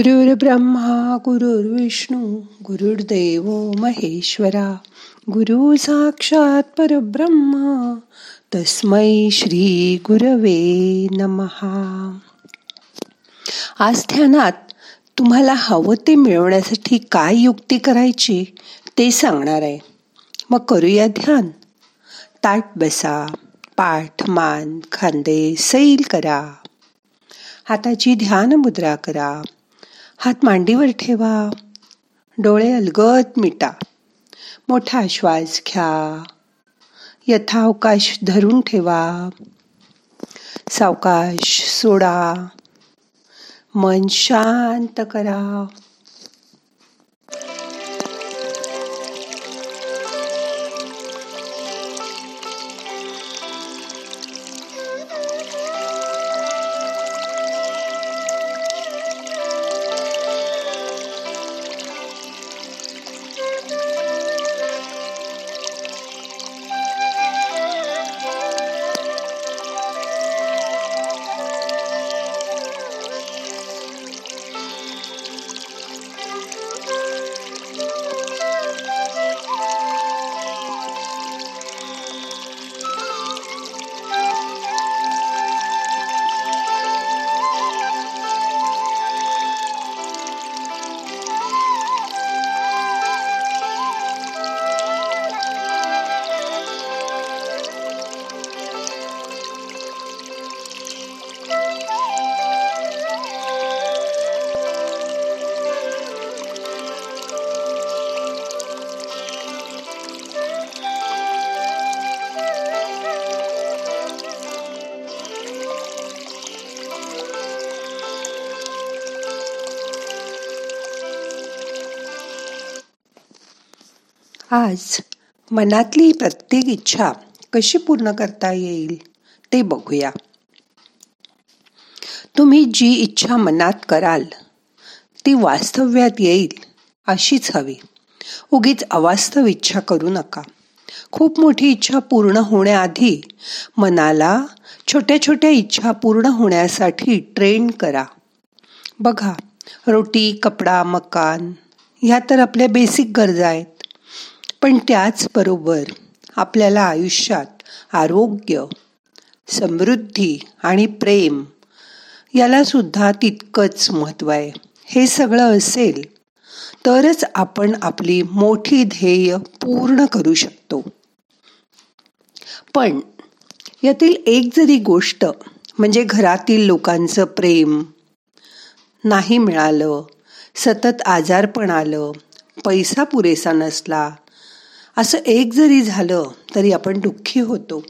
गुरुर् ब्रह्मा गुरुर्विष्णू गुरुर्देव महेश्वरा गुरु साक्षात परब्रह्मा तस्मै श्री गुरवे नमहा आज ध्यानात तुम्हाला हवं ते मिळवण्यासाठी काय युक्ती करायची ते सांगणार आहे. मग करूया ध्यान. ताट बसा पाठ मान खांदे सैल करा. हाताची ध्यान मुद्रा करा. हात मांडीवर ठेवा. डोळे अलगद मिटा. मोठा श्वास घ्या. यथावकाश धरून ठेवा. सावकाश सोडा. मन शांत करा. आज मनातली प्रत्येक इच्छा कशी पूर्ण करता येईल ते बघूया. तुम्ही जी इच्छा मनात कराल ती वास्तव्यात येईल अशीच हवी. उगीच अवास्तव इच्छा करू नका. खूप मोठी इच्छा पूर्ण होण्याआधी मनाला छोट्या छोट्या इच्छा पूर्ण होण्यासाठी ट्रेन करा. बघा रोटी कपडा मकान ह्या तर आपल्या बेसिक गरजा आहेत. पण त्याचबरोबर आपल्याला आयुष्यात आरोग्य समृद्धी आणि प्रेम याला सुद्धा तितकंच महत्त्व आहे. हे सगळं असेल तरच आपण आपली मोठी ध्येय पूर्ण करू शकतो. पण यातील एक जरी गोष्ट म्हणजे घरातील लोकांचं प्रेम नाही मिळालं सतत आजारपण आलं पैसा पुरेसा नसला असं एक जरी झालं तरी आपण दुःखी होतो.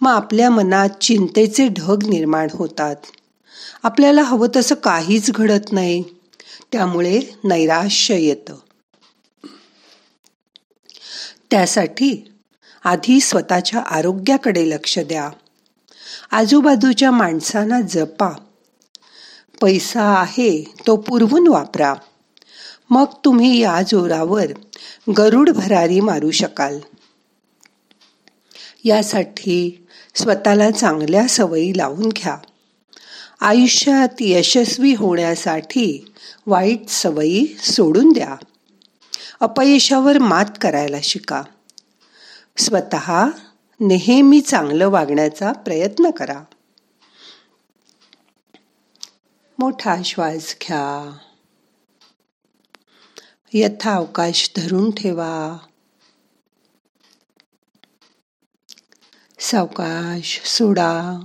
मग आपल्या मनात चिंतेचे ढग निर्माण होतात. आपल्याला हवं तसं काहीच घडत नाही. त्यामुळे नैराश्य येतं. त्यासाठी आधी स्वतःच्या आरोग्याकडे लक्ष द्या. आजूबाजूच्या माणसांना जपा. पैसा आहे तो पुरवून वापरा. मग तुम्ही या जोरावर गरुड भरारी मारू शकाल. यासाठी स्वतःला चांगल्या सवयी लावून घ्या. आयुष्यात यशस्वी होण्यासाठी वाईट सवयी सोडून द्या. अपयशावर मात करायला शिका. स्वत नेहमी चांगलं वागण्याचा प्रयत्न करा. मोठा श्वास घ्या. यथा अवकाश धरून ठेवा. सावकाश सोडा.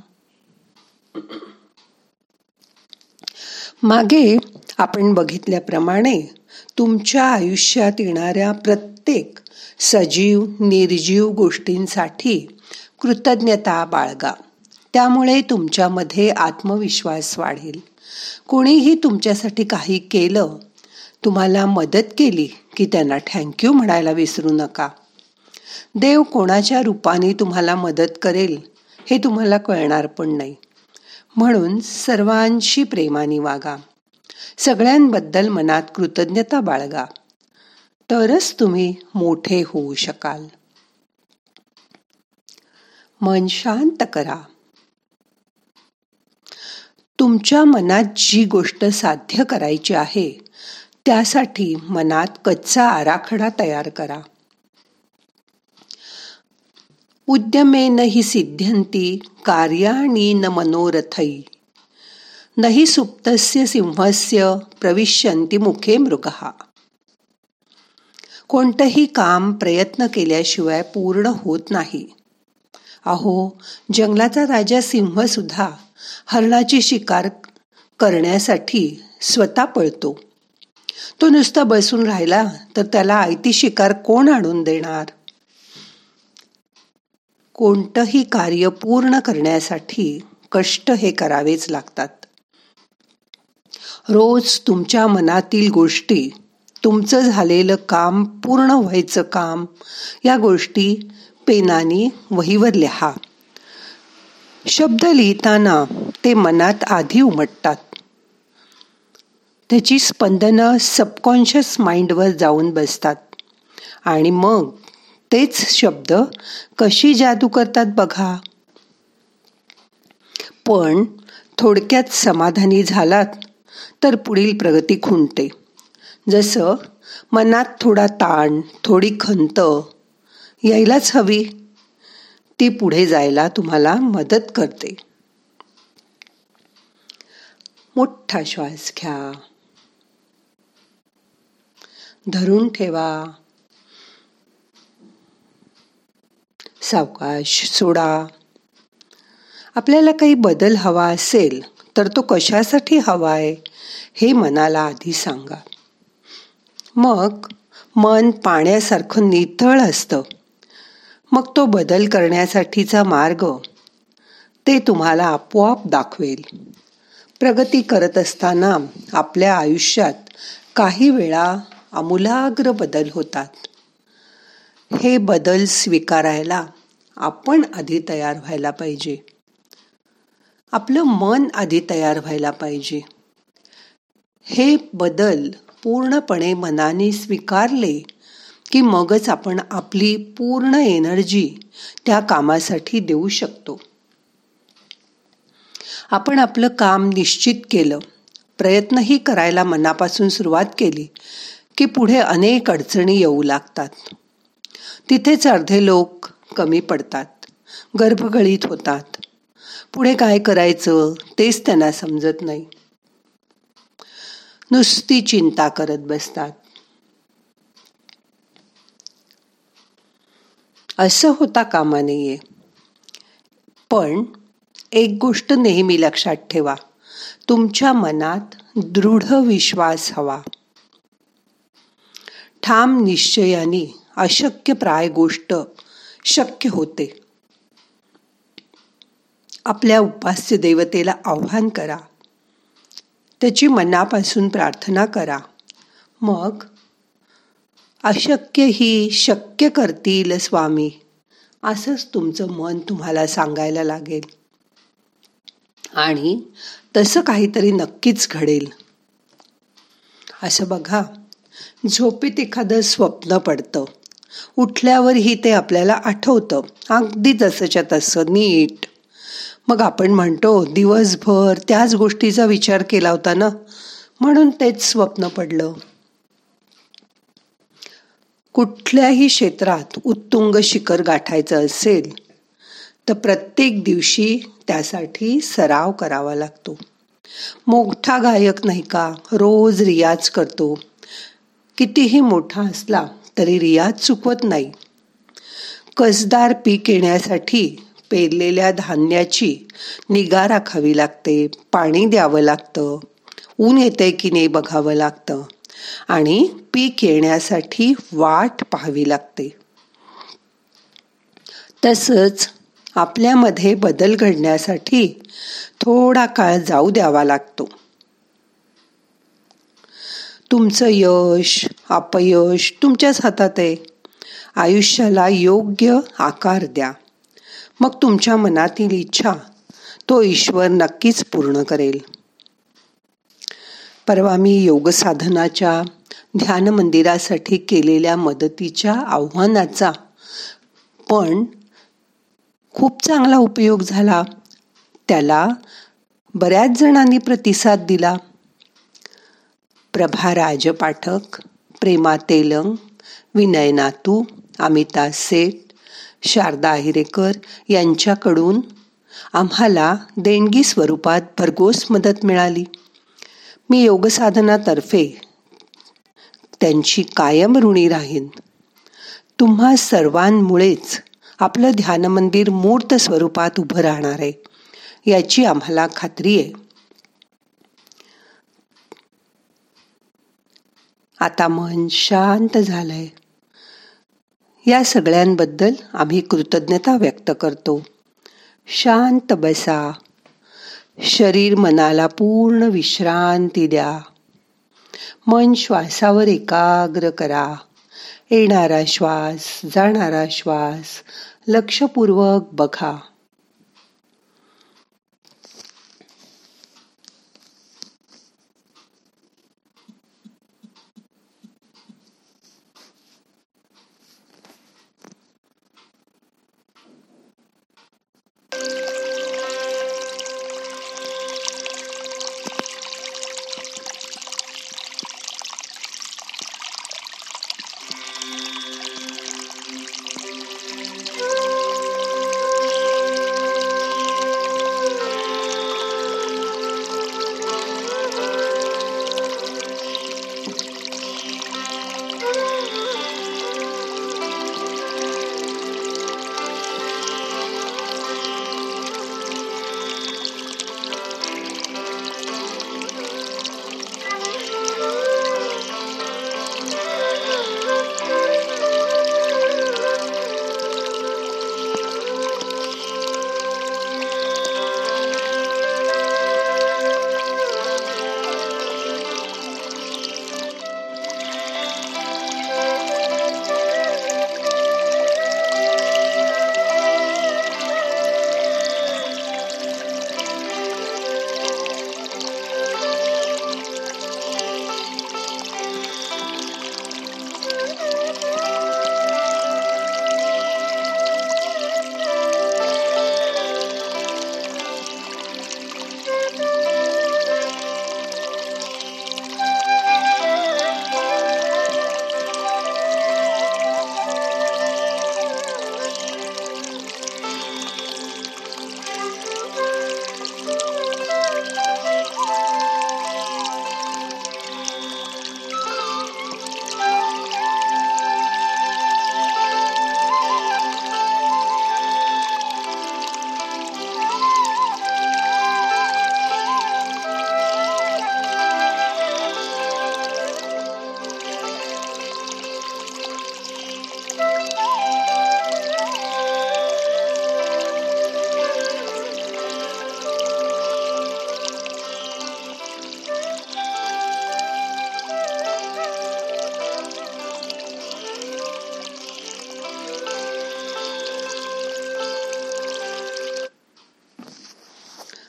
मागे आपण बघितल्याप्रमाणे तुमच्या आयुष्यात येणाऱ्या प्रत्येक सजीव निर्जीव गोष्टींसाठी कृतज्ञता बाळगा. त्यामुळे तुमच्यामध्ये आत्मविश्वास वाढेल. कोणीही तुमच्यासाठी काही केलं तुम्हाला मदत केली की त्यांना थँक्यू म्हणायला विसरू नका. देव कोणाच्या रूपाने तुम्हाला मदत करेल हे तुम्हाला कळणार पण नाही. म्हणून सर्वांशी प्रेमाने वागा. सगळ्यांबद्दल मनात कृतज्ञता बाळगा. तरच तुम्ही मोठे होऊ शकाल. मन शांत करा. तुमच्या मनात जी गोष्ट साध्य करायची आहे त्यासाठी मनात कच्चा आराखडा तयार करा. उद्यमेन हि सिद्ध्यंती कार्याणी न मनोरथई नही सुप्तस्य सिंहस्य प्रविश्यंती मुखे मृगहा कोणतंही काम प्रयत्न केल्याशिवाय पूर्ण होत नाही. अहो जंगलाचा राजा सिंह सुद्धा हरणाची शिकार करण्यासाठी स्वतः पळतो. तो नुसता बसून राहिला तर त्याला आयती शिकार कोण आणून देणार? कोणतंही कार्य पूर्ण करण्यासाठी कष्ट हे करावेच लागतात. रोज तुमच्या मनातील गोष्टी तुमचं झालेलं काम पूर्ण व्हायचं काम या गोष्टी पेनानी वहीवर लिहा शब्द लिहिताना ते मनात आधी उमटतात. त्याची स्पंदनं सबकॉन्शियस माइंडवर जाऊन बसतात. आणि मग तेच शब्द कशी जादू करतात बघा. पण थोडक्यात समाधानी झालात तर पुढील प्रगती खुंटते. जसं मनात थोडा ताण थोडी खंत यायलाच हवी. ती पुढे जायला तुम्हाला मदत करते. मोठा श्वास घ्या. धरून ठेवा. सावकाश सोडा. आपल्याला काही बदल हवा असेल तर तो कशासाठी हवाय हे मनाला आधी सांगा. मग मन पाण्यासारखं नितळ असतं. मग तो बदल करण्यासाठीचा मार्ग ते तुम्हाला आपोआप दाखवेल. प्रगती करत असताना आपल्या आयुष्यात काही वेळा आमूलाग्र बदल होतात. हे बदल स्वीकारायला आपण आधी तयार व्हायला पाहिजे. आपलं मन आधी तयार व्हायला पाहिजे. हे बदल पूर्णपणे मनाने स्वीकारले की मगच आपण आपली पूर्ण एनर्जी त्या कामासाठी देऊ शकतो. आपण आपलं काम निश्चित केलं प्रयत्नही करायला मनापासून सुरुवात केली की पुढे अनेक अडचणी येऊ लागतात. तिथेच अर्धे लोक कमी पडतात गर्भगळीत होतात. पुढे काय करायचं तेच त्यांना समजत नाही. नुसती चिंता करत बसतात. असं होता कामा नये. पण एक गोष्ट नेहमी लक्षात ठेवा. तुमच्या मनात दृढ विश्वास हवा. ठाम निश्चयाने अशक्य प्राय गोष्ट शक्य होते. आपल्या उपास्य देवतेला आव्हान करा. त्याची मनापासून प्रार्थना करा. मग अशक्य ही शक्य करतील स्वामी असंच तुमचं मन तुम्हाला सांगायला लागेल. आणि तसं काहीतरी नक्कीच घडेल. असं बघा. झोपेत एखादं स्वप्न पडतं. उठल्यावरही ते आपल्याला आठवतं. अगदी तसंच्या तसं नीट. मग आपण म्हणतो दिवसभर त्याच गोष्टीचा विचार केला होता ना? म्हणून तेच स्वप्न पडलं. कुठल्याही क्षेत्रात उत्तुंग शिखर गाठायचं असेल तर प्रत्येक दिवशी त्यासाठी सराव करावा लागतो. मोठा गायक नाही का? रोज रियाज करतो. कितीही मोठा असला तरी रियाज चुकवत नाही. कसदार पीक येण्यासाठी पेरलेल्या धान्याची निगा राखावी लागते पाणी द्यावं लागतं ऊन येते की नाही बघावं लागतं आणि पीक येण्यासाठी वाट पाहावी लागते. तसंच आपल्यामध्ये बदल घडण्यासाठी थोडा काळ जाऊ द्यावा लागतो. तुमचं यश अपयश तुमच्याच हातात आहे. आयुष्याला योग्य आकार द्या. मग तुमच्या मनातील इच्छा तो ईश्वर नक्कीच पूर्ण करेल. परवा मी योगसाधनाच्या ध्यान मंदिरासाठी केलेल्या मदतीच्या आव्हानाचा पण खूप चांगला उपयोग झाला. त्याला बऱ्याच जणांनी प्रतिसाद दिला. प्रभा राजपाठक प्रेमा तेलंग विनय नातू अमिता सेठ शारदा हिरेकर यांच्याकडून आम्हाला देणगी स्वरूपात भरघोस मदत मिळाली. मी योगसाधनातर्फे त्यांची कायम ऋणी राहीन. तुम्हा सर्वांमुळेच आपलं ध्यानमंदिर मूर्त स्वरूपात उभं राहणार आहे याची आम्हाला खात्री आहे. आता मन शांत झालंय. या सगळ्यांबद्दल आम्ही कृतज्ञता व्यक्त करतो. शांत बसा. शरीर मनाला पूर्ण विश्रांती द्या. मन श्वासावर एकाग्र करा. येणारा श्वास जाणारा श्वास लक्षपूर्वक बघा.